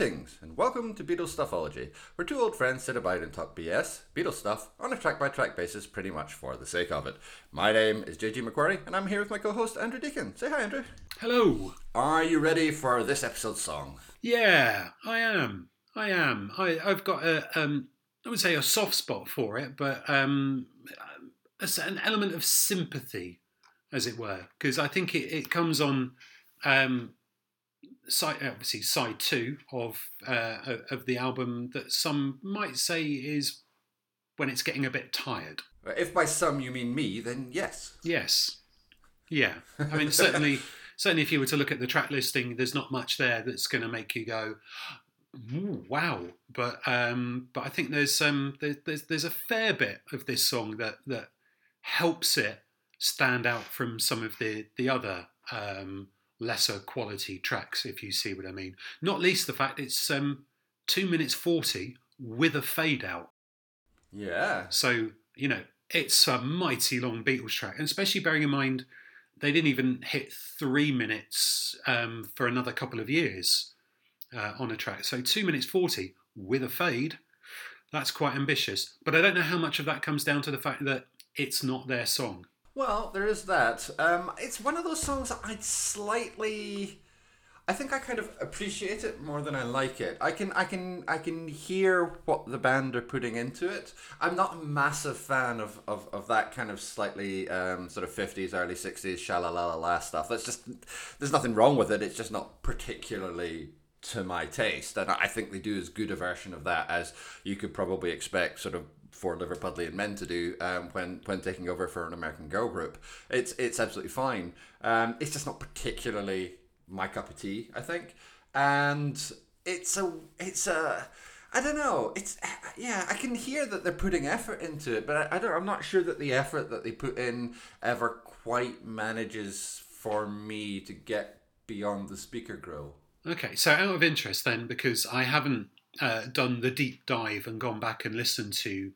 Greetings, and welcome to Beatles Stuffology, where two old friends sit about and talk BS, Beatles stuff, on a track by track basis, pretty much for the sake of it. My name is JG McQuarrie, and I'm here with my co host Andrew Deacon. Say hi, Andrew. Hello. Are you ready for this episode's song? Yeah, I am. I am. I, I've got a, um, I would say a soft spot for it, but um, a, an element of sympathy, as it were, because I think it, it comes on um, side, obviously side two of uh, of the album that some might say is when it's getting a bit tired. If by some you mean me, then yes. Yes. Yeah. I mean, certainly, certainly, if you were to look at the track listing, there's not much there that's going to make you go, "Wow!" But um, but I think there's um there, there's there's a fair bit of this song that that helps it stand out from some of the the other um, lesser quality tracks, if you see what I mean. Not least the fact it's um, two minutes forty with a fade out. Yeah. So you know it's a mighty long Beatles track, and especially bearing in mind they didn't even hit three minutes um, for another couple of years uh, on a track. So two minutes forty with a fade. That's quite ambitious, but I don't know how much of that comes down to the fact that it's not their song. Well, there is that. Um, it's one of those songs I'd slightly. I think I kind of appreciate it more than I like it. I can I can I can hear what the band are putting into it. I'm not a massive fan of, of, of that kind of slightly um, sort of fifties, early sixties, shalalala stuff. That's just there's nothing wrong with it. It's just not particularly to my taste, and I think they do as good a version of that as you could probably expect. Sort of for Liverpudlian men to do um, when when taking over for an American girl group. It's it's absolutely fine. Um, it's just not particularly my cup of tea, I think. And it's a it's a I don't know. It's yeah. I can hear that they're putting effort into it, but I, I don't. I'm not sure that the effort that they put in ever quite manages for me to get beyond the speaker grill. Okay, so out of interest then, because I haven't uh, done the deep dive and gone back and listened to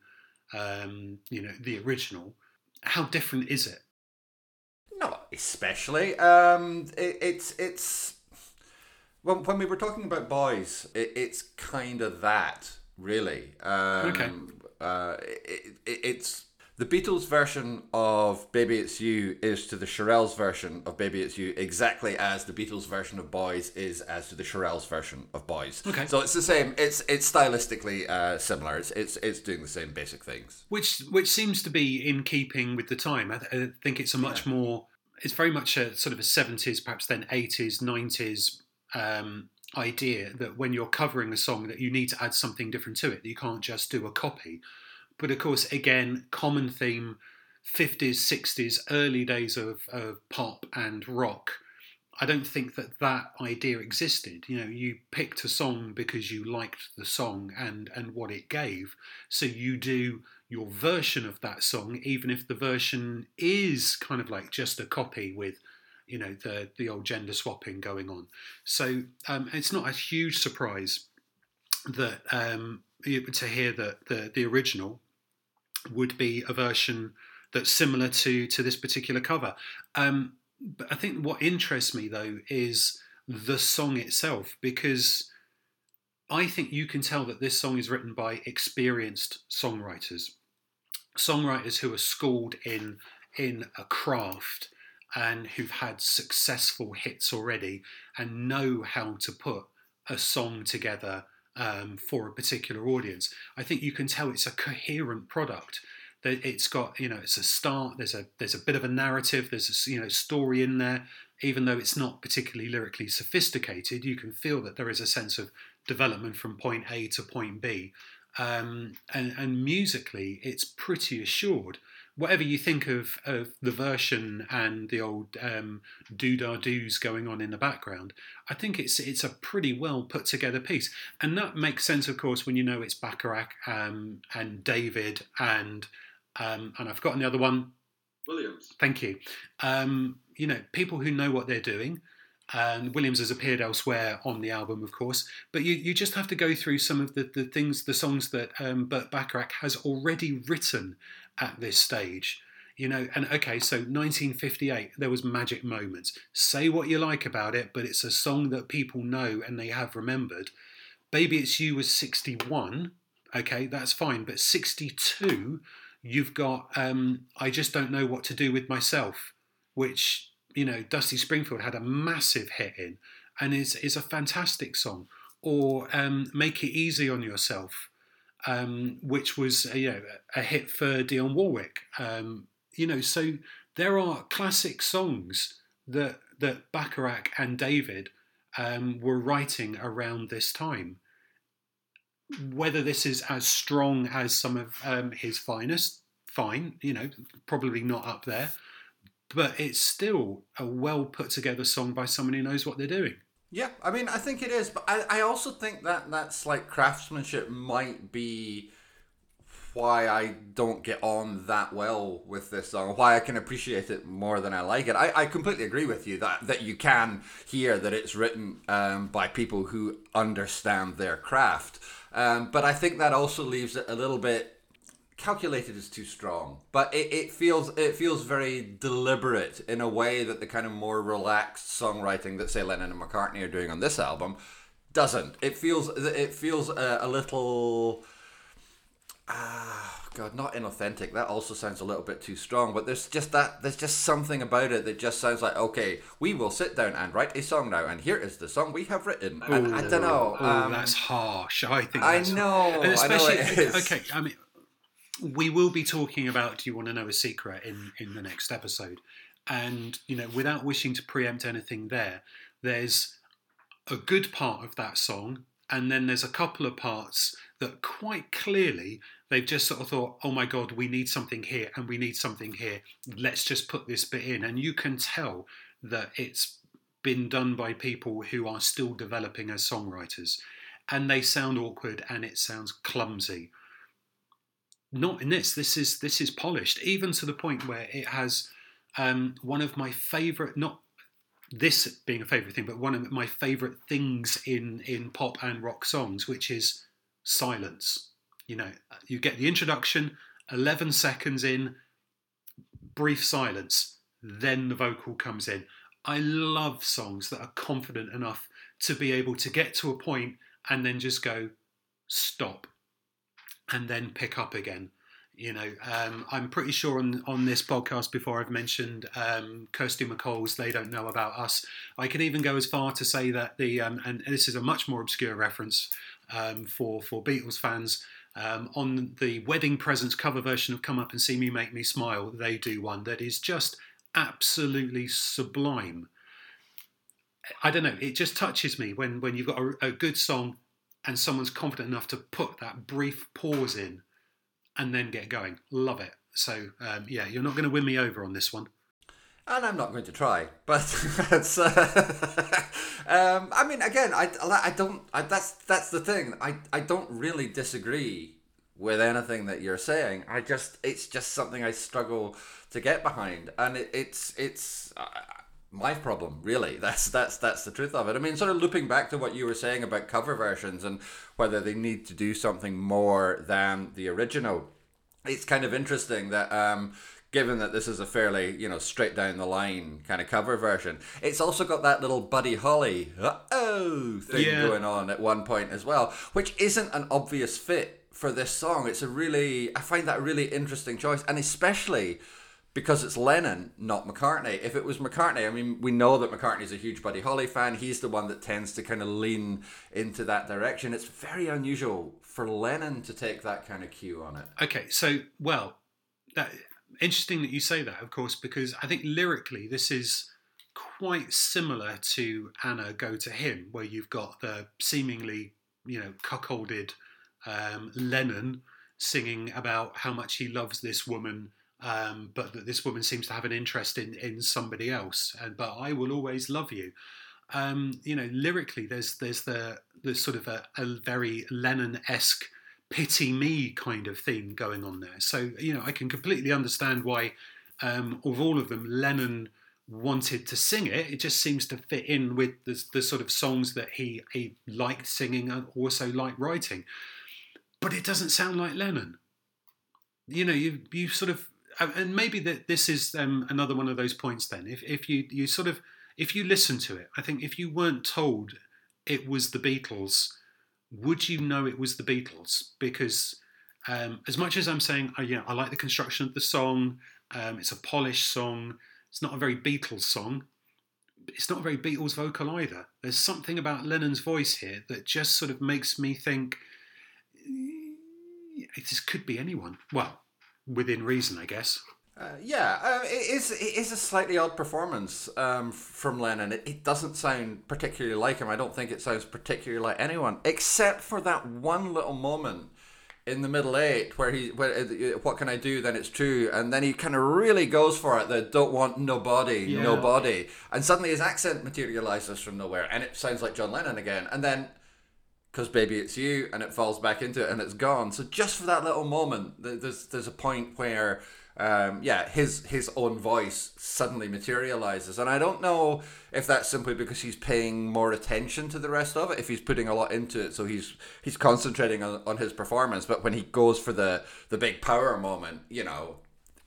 um, you know, the original. How different is it? Not especially. Um, it, it's it's when when we were talking about boys, it, it's kind of that really. Um, okay. Uh, it, it, it's the Beatles version of Baby It's You is to the Shirelles version of Baby It's You exactly as the Beatles version of Boys is as to the Shirelles version of Boys. Okay. So it's the same. It's it's stylistically uh, similar. It's, it's it's doing the same basic things. Which which seems to be in keeping with the time. I, th- I think it's a much yeah. more. It's very much a sort of a seventies, perhaps then eighties, nineties um, idea that when you're covering a song, that you need to add something different to it. That you can't just do a copy but of course, again, common theme 50s, 60s, early days of, of pop and rock. I don't think that that idea existed. You know, you picked a song because you liked the song and, and what it gave. So you do your version of that song, even if the version is kind of like just a copy with, you know, the, the old gender swapping going on. So um, it's not a huge surprise that um, to hear that the, the original would be a version that's similar to to this particular cover. Um, but I think what interests me though is the song itself because I think you can tell that this song is written by experienced songwriters, songwriters who are schooled in in a craft and who've had successful hits already and know how to put a song together um, for a particular audience. I think you can tell it's a coherent product. That it's got you know it's a start. There's a there's a bit of a narrative. There's a you know story in there. Even though it's not particularly lyrically sophisticated, you can feel that there is a sense of development from point A to point B. Um, and, and musically, it's pretty assured whatever you think of, of the version and the old um, doo doos going on in the background, I think it's it's a pretty well put together piece, and that makes sense, of course, when you know it's Bacharach um, and David and um, and I've forgotten the other one. Williams. Thank you. Um, you know, people who know what they're doing. And Williams has appeared elsewhere on the album, of course, but you, you just have to go through some of the, the things, the songs that um, Burt Bacharach has already written at this stage. You know, and okay, so 1958, there was Magic Moments. Say what you like about it, but it's a song that people know and they have remembered. Baby It's You was 61. Okay, that's fine. But 62, you've got um, I Just Don't Know What to Do with Myself, which, you know, Dusty Springfield had a massive hit in and is, is a fantastic song. Or um, Make It Easy on Yourself, um, which was a, you know, a hit for Dionne Warwick. Um, you know, so there are classic songs that that Bacharach and David um, were writing around this time. Whether this is as strong as some of um, his finest, fine, you know, probably not up there, but it's still a well put together song by someone who knows what they're doing. Yeah, I mean, I think it is, but I, I also think that that slight craftsmanship might be why I don't get on that well with this song, why I can appreciate it more than I like it. I, I completely agree with you that, that you can hear that it's written um, by people who understand their craft. Um, but I think that also leaves it a little bit calculated is too strong but it, it feels it feels very deliberate in a way that the kind of more relaxed songwriting that say lennon and mccartney are doing on this album doesn't it feels it feels a, a little ah god not inauthentic that also sounds a little bit too strong but there's just that there's just something about it that just sounds like okay we will sit down and write a song now and here is the song we have written and i don't know um, that's harsh. I think I know, And I know it especially okay. I mean, we will be talking about "Do you want to know a secret?" in in the next episode, and you know, without wishing to preempt anything, there, there's a good part of that song, and then there's a couple of parts that quite clearly they've just sort of thought, "Oh my God, we need something here, and we need something here. Let's just put this bit in," and you can tell that it's been done by people who are still developing as songwriters and they sound awkward and it sounds clumsy not in this this is this is polished even to the point where it has um, one of my favorite not this being a favorite thing but one of my favorite things in in pop and rock songs which is silence. You know you get the introduction 11 seconds in brief silence then the vocal comes in. I love songs that are confident enough to be able to get to a point and then just go stop and then pick up again. You know, um, I'm pretty sure on, on this podcast before I've mentioned um, Kirsty MacColl's "They Don't Know About Us." I can even go as far to say that the um, and this is a much more obscure reference um, for for Beatles fans. Um, on the Wedding Present's cover version of "Come Up and See Me, Make Me Smile," they do one that is just absolutely sublime. I don't know. It just touches me when when you've got a, a good song and someone's confident enough to put that brief pause in and then get going. Love it. So um, yeah, you're not going to win me over on this one. and I'm not going to try. But uh, um, I mean, again, I, I don't. I, that's that's the thing. I I don't really disagree with anything that you're saying. I just it's just something I struggle to get behind, and it, it's it's. My problem really. That's that's that's the truth of it. I mean sort of looping back to what you were saying about cover versions and whether they need to do something more than the original. It's kind of interesting that um, given that this is a fairly you know straight down the line kind of cover version it's also got that little buddy holly oh thing Yeah. going on at one point as well which isn't an obvious fit for this song. It's a really i find that a really interesting choice and especially because it's Lennon, not McCartney. If it was McCartney, I mean, we know that McCartney's a huge Buddy Holly fan. He's the one that tends to kind of lean into that direction. It's very unusual for Lennon to take that kind of cue on it. Okay, so well, that interesting that you say that, of course, because I think lyrically this is quite similar to Anna Go to Him, where you've got the seemingly you know cuckolded um, Lennon singing about how much he loves this woman. Um, but that this woman seems to have an interest in, in somebody else, and but I will always love you. Um, you know, lyrically, there's there's the there's sort of a, a very Lennon esque pity me kind of theme going on there. So you know, I can completely understand why, um, of all of them, Lennon wanted to sing it. It just seems to fit in with the, the sort of songs that he he liked singing and also liked writing. But it doesn't sound like Lennon. You know, you you sort of and maybe that this is um, another one of those points. Then, if if you you sort of if you listen to it, I think if you weren't told it was the Beatles would you know it was the Beatles? Because um, as much as I'm saying, yeah, I like the construction of the song, um, it's a polished song, it's not a very Beatles song, it's not a very Beatles vocal either. There's something about Lennon's voice here that just sort of makes me think this could be anyone. Well, within reason, I guess. Uh, yeah, uh, it is. It is a slightly odd performance um, from Lennon. It, it, doesn't sound particularly like him. I don't think it sounds particularly like anyone, except for that one little moment in the middle eight where he, where, uh, what can I do? Then it's true, and then he kind of really goes for it. That don't want nobody, yeah. nobody, and suddenly his accent materializes from nowhere, and it sounds like John Lennon again, and then because baby it's you and it falls back into it and it's gone. So just for that little moment there's there's a point where um, yeah his his own voice suddenly materializes. And i don't know if that's simply because he's paying more attention to the rest of it if he's putting a lot into it so he's he's concentrating on, on his performance. But when he goes for the the big power moment you know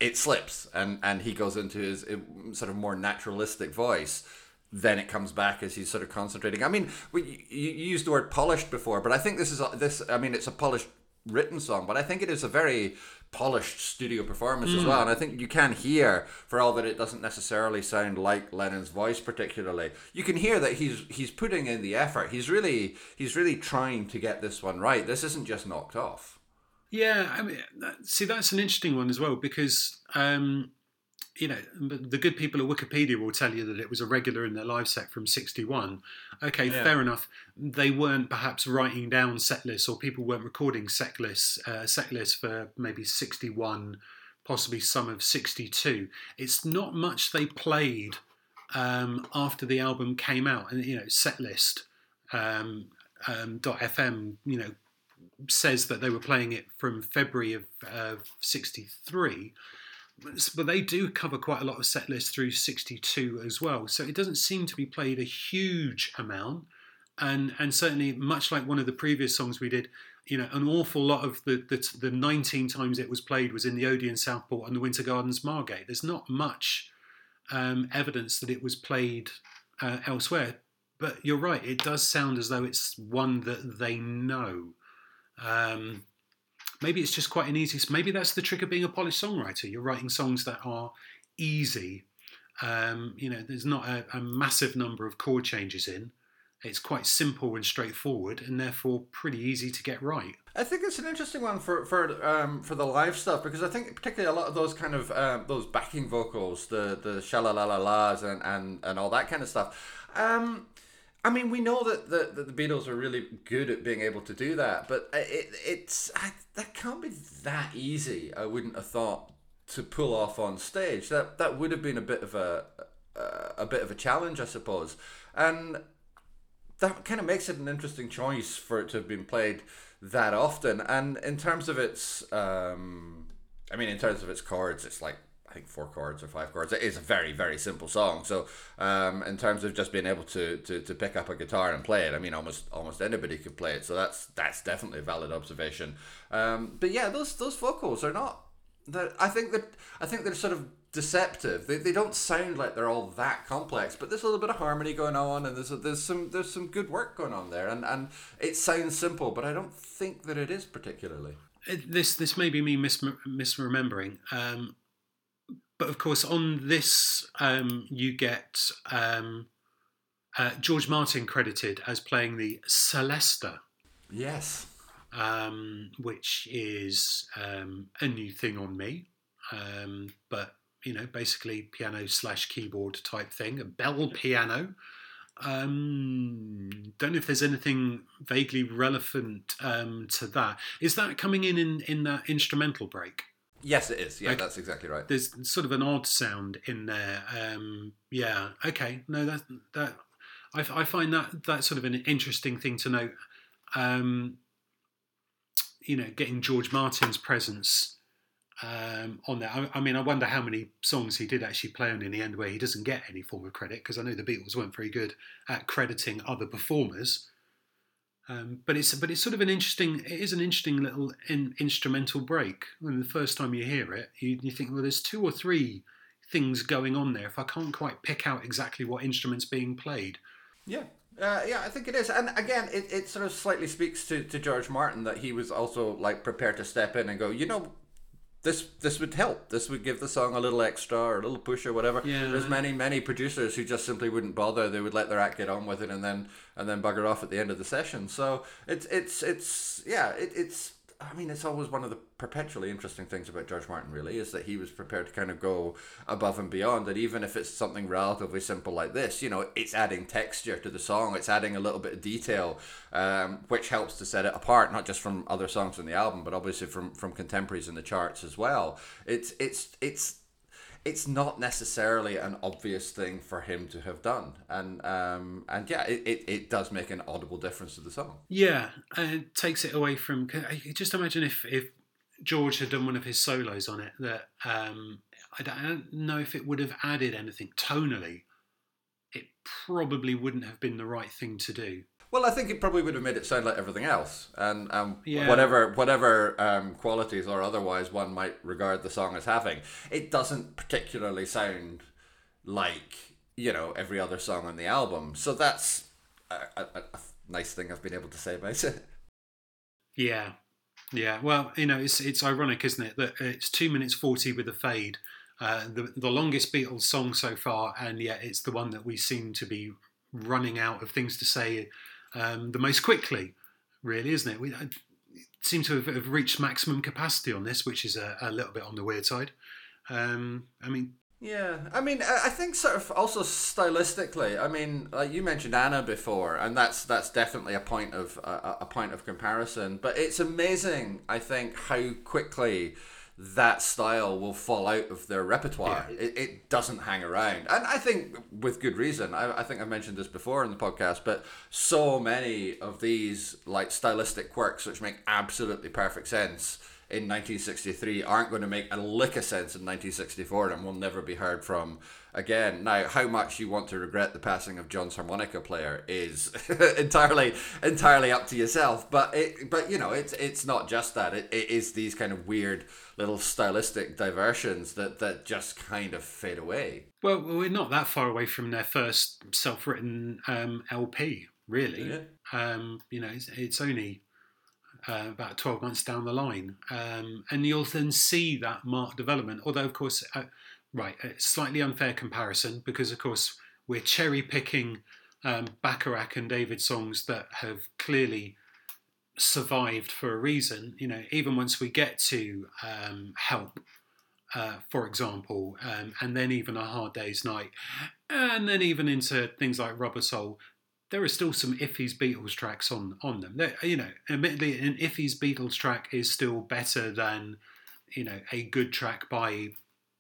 it slips and and he goes into his sort of more naturalistic voice then it comes back as he's sort of concentrating. I mean, we, you, you used the word polished before, but I think this is a, this. I mean, it's a polished written song, but I think it is a very polished studio performance mm. as well. And I think you can hear, for all that it doesn't necessarily sound like Lennon's voice particularly, you can hear that he's he's putting in the effort. He's really he's really trying to get this one right. This isn't just knocked off. Yeah, I mean, see, that's an interesting one as well because um, you know, the good people at Wikipedia will tell you that it was a regular in their live set from 61. Okay, yeah. fair enough. They weren't perhaps writing down set lists or people weren't recording set lists, uh, set lists for maybe 61, possibly some of 62. It's not much they played um, after the album came out. And, you know, set list um, um, .fm, you know, says that they were playing it from February of uh, 63 but they do cover quite a lot of set lists through 62 as well. So it doesn't seem to be played a huge amount. And, and certainly, much like one of the previous songs we did, you know, an awful lot of the, the, the 19 times it was played was in the Odeon Southport and the Winter Gardens Margate. There's not much um, evidence that it was played uh, elsewhere. But you're right, it does sound as though it's one that they know. Um, maybe it's just quite an easy. Maybe that's the trick of being a polished songwriter. You're writing songs that are easy. Um, you know, there's not a, a, massive number of chord changes in. It's quite simple and straightforward, and therefore pretty easy to get right. I think it's an interesting one for for um, for the live stuff because I think particularly a lot of those kind of um, those backing vocals, the the shalalalas and and and all that kind of stuff. Um, I mean, we know that the, that the Beatles are really good at being able to do that, but it, it's I, that can't be that easy. I wouldn't have thought to pull off on stage. That that would have been a bit of a a, a bit of a challenge, I suppose, and that kind of makes it an interesting choice for it to have been played that often. And in terms of its, um, I mean, in terms of its chords, it's like I think four chords or five chords. It is a very very simple song. So um, in terms of just being able to, to, to pick up a guitar and play it, I mean almost almost anybody could play it. So that's that's definitely a valid observation. Um, but yeah, those those vocals are not. That I think that I think they're sort of deceptive. They, they don't sound like they're all that complex, but there's a little bit of harmony going on, and there's there's some there's some good work going on there, and and it sounds simple, but I don't think that it is particularly. This this may be me mis- misremembering. Um, but of course, on this, um, you get um, uh, George Martin credited as playing the Celesta. Yes. Um, which is um, a new thing on me. Um, but, you know, basically piano slash keyboard type thing, a bell piano. Um, don't know if there's anything vaguely relevant um, to that. Is that coming in, in in that instrumental break? Yes, it is. Yeah, like, that's exactly right. There's sort of an odd sound in there. Um, yeah. Okay. No, that that I, I find that that's sort of an interesting thing to note. Um, you know, getting George Martin's presence um, on there. I, I, mean, I wonder how many songs he did actually play on in the end where he doesn't get any form of credit because I know the Beatles weren't very good at crediting other performers. Um, but it's but it's sort of an interesting it is an interesting little in, instrumental break. When the first time you hear it, you, you think, well, there's two or three things going on there. If I can't quite pick out exactly what instrument's being played, yeah, Uh, yeah, I think it is, and again, it, it sort of slightly speaks to, to George Martin that he was also like prepared to step in and go, you know, this this would help. This would give the song a little extra or a little push or whatever. Yeah. There's many many producers who just simply wouldn't bother. They would let their act get on with it and then and then bugger off at the end of the session. So it's it's it's yeah it, it's. I mean, it's always one of the perpetually interesting things about George Martin, really, is that he was prepared to kind of go above and beyond. That even if it's something relatively simple like this, you know, it's adding texture to the song, it's adding a little bit of detail, um, which helps to set it apart, not just from other songs on the album, but obviously from from contemporaries in the charts as well. It's it's it's it's not necessarily an obvious thing for him to have done, and um, and yeah, it, it, it does make an audible difference to the song. Yeah, and it takes it away from. Just imagine if if George had done one of his solos on it. That um, I, don't, I don't know if it would have added anything tonally. It probably wouldn't have been the right thing to do. Well, I think it probably would have made it sound like everything else, and um, Yeah. whatever whatever um, qualities or otherwise one might regard the song as having, it doesn't particularly sound like you know every other song on the album. So that's a, a, a nice thing I've been able to say about it. Yeah, yeah. Well, you know, it's it's ironic, isn't it, that it's two minutes forty with a fade, uh, the the longest Beatles song so far, and yet it's the one that we seem to be running out of things to say um, the most quickly. Really, isn't it? We seem to have, reached maximum capacity on this, which is a, a little bit on the weird side. Um, I mean, Yeah, I mean, I I think sort of also stylistically. I mean, like you mentioned Anna before, and that's that's definitely a point of a, a point of comparison. But it's amazing, I think, how quickly that style will fall out of their repertoire. It, it doesn't hang around, and I think with good reason. I, I think I've mentioned this before in the podcast, but so many of these like stylistic quirks, which make absolutely perfect sense in 1963 aren't going to make a lick of sense in 1964 and will never be heard from again. Now, how much you want to regret the passing of John's harmonica player is entirely entirely up to yourself. But it, but you know, it's it's not just that. It, it is these kind of weird little stylistic diversions that that just kind of fade away. well, we're not that far away from their first self-written um, LP, really. Yeah. Um, you know, it's, it's only uh, about 12 months down the line. Um, and you'll then see that marked development. Although, of course, uh, right, a slightly unfair comparison because, of course, we're cherry picking um, Bacharach and David songs that have clearly survived for a reason. You know, even once we get to um, Help, uh, for example, um, and then even A Hard Day's Night, and then even into things like Rubber Soul, there are still some Iffy's Beatles tracks on on them. They're- you know, admittedly, an Iffy's Beatles track is still better than you know a good track by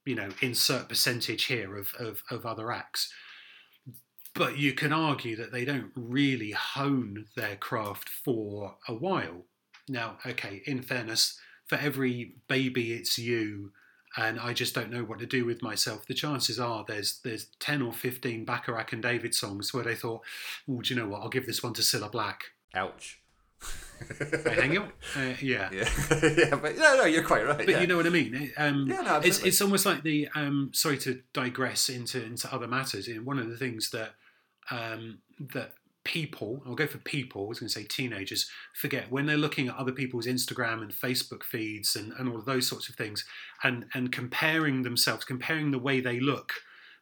you know insert percentage here of of, of other acts. But you can argue that they don't really hone their craft for a while. Now, okay, in fairness, for every baby it's you and I just don't know what to do with myself. The chances are there's there's ten or fifteen Bacharach and David songs where they thought, "Oh, do you know what? I'll give this one to Cilla Black." Ouch. Hang on, uh, yeah. Yeah, yeah, but no, no, you're quite right. But yeah. you know what I mean. Um, Yeah, no, it's absolutely. it's almost like the um, sorry to digress into into other matters. And one of the things that um, that people, I'll go for people. I was going to say teenagers forget when they're looking at other people's Instagram and Facebook feeds and, and all of those sorts of things, and and comparing themselves, comparing the way they look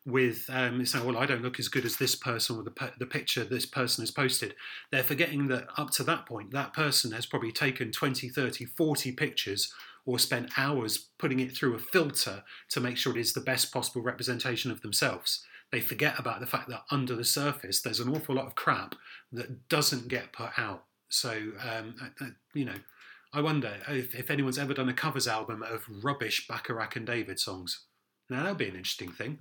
with um, saying, well, I don't look as good as this person or the, the picture this person has posted. They're forgetting that up to that point, that person has probably taken 20, 30, 40 pictures or spent hours putting it through a filter to make sure it is the best possible representation of themselves. They forget about the fact that under the surface, there's an awful lot of crap that doesn't get put out. So, um, uh, uh, you know, I wonder if, if anyone's ever done a covers album of rubbish Bacharach and David songs. Now, that would be an interesting thing.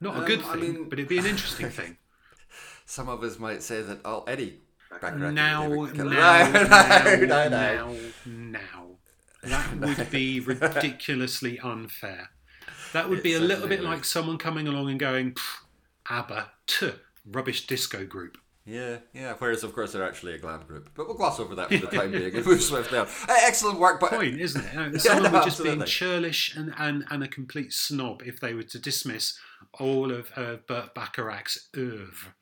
Not a Um, good I thing, mean- but it'd be an interesting thing. Some of us might say that, oh, Eddie. Bacharach now, now, now, no, no, no. now, now. That would be ridiculously unfair. That would It be a little bit like someone coming along and going, ABBA, tuh, rubbish disco group. Yeah, yeah. Whereas, of course, they're actually a glam group. But we'll gloss over that for the time being and move swiftly on. Uh, excellent work, but Point, isn't it? Yeah, Someone no, would just being absolutely. churlish and, and, and a complete snob if they were to dismiss all of uh, Burt Bacharach's oeuvre.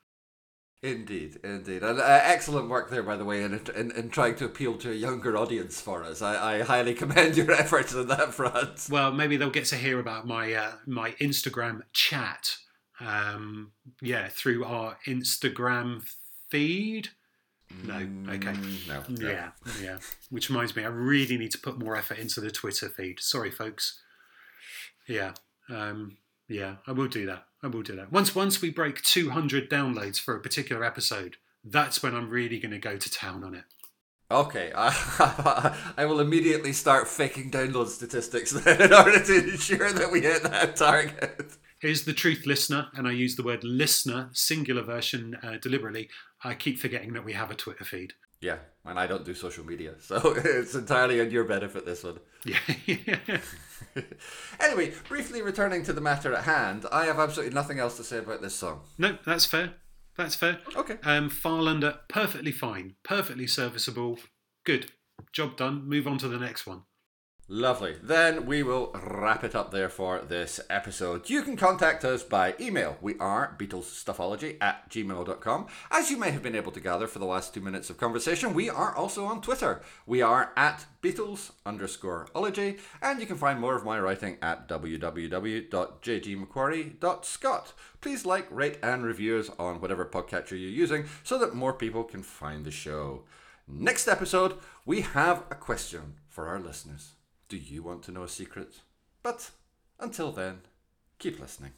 Indeed, indeed. And uh, excellent work there, by the way, in, in, in trying to appeal to a younger audience for us. I, I highly commend your efforts on that front. Well, maybe they'll get to hear about my uh, my Instagram chat. Um, yeah, through our Instagram feed. No, okay. Mm, no, no. Yeah, yeah. Which reminds me, I really need to put more effort into the Twitter feed. Sorry, folks. Yeah, um, yeah. I will do that. I will do that. Once once we break 200 downloads for a particular episode, that's when I'm really going to go to town on it. Okay, I, I will immediately start faking download statistics then in order to ensure that we hit that target. Here's the truth, listener, and I use the word listener, singular version, uh, deliberately. I keep forgetting that we have a Twitter feed. Yeah, and I don't do social media, so it's entirely on your benefit, this one. Yeah. Anyway, briefly returning to the matter at hand, I have absolutely nothing else to say about this song. no, that's fair. That's fair. Okay. Um, Farlander, perfectly fine, perfectly serviceable. Good. Job done. Move on to the next one. Lovely. Then we will wrap it up there for this episode. You can contact us by email. We are BeatlesStuffology at gmail.com. As you may have been able to gather for the last two minutes of conversation, we are also on Twitter. We are at Beatles underscore ology, and you can find more of my writing at www.jgmacquarie.scot. Please like, rate, and review us on whatever podcatcher you're using so that more people can find the show. Next episode, we have a question for our listeners. Do you want to know a secret? But until then, keep listening.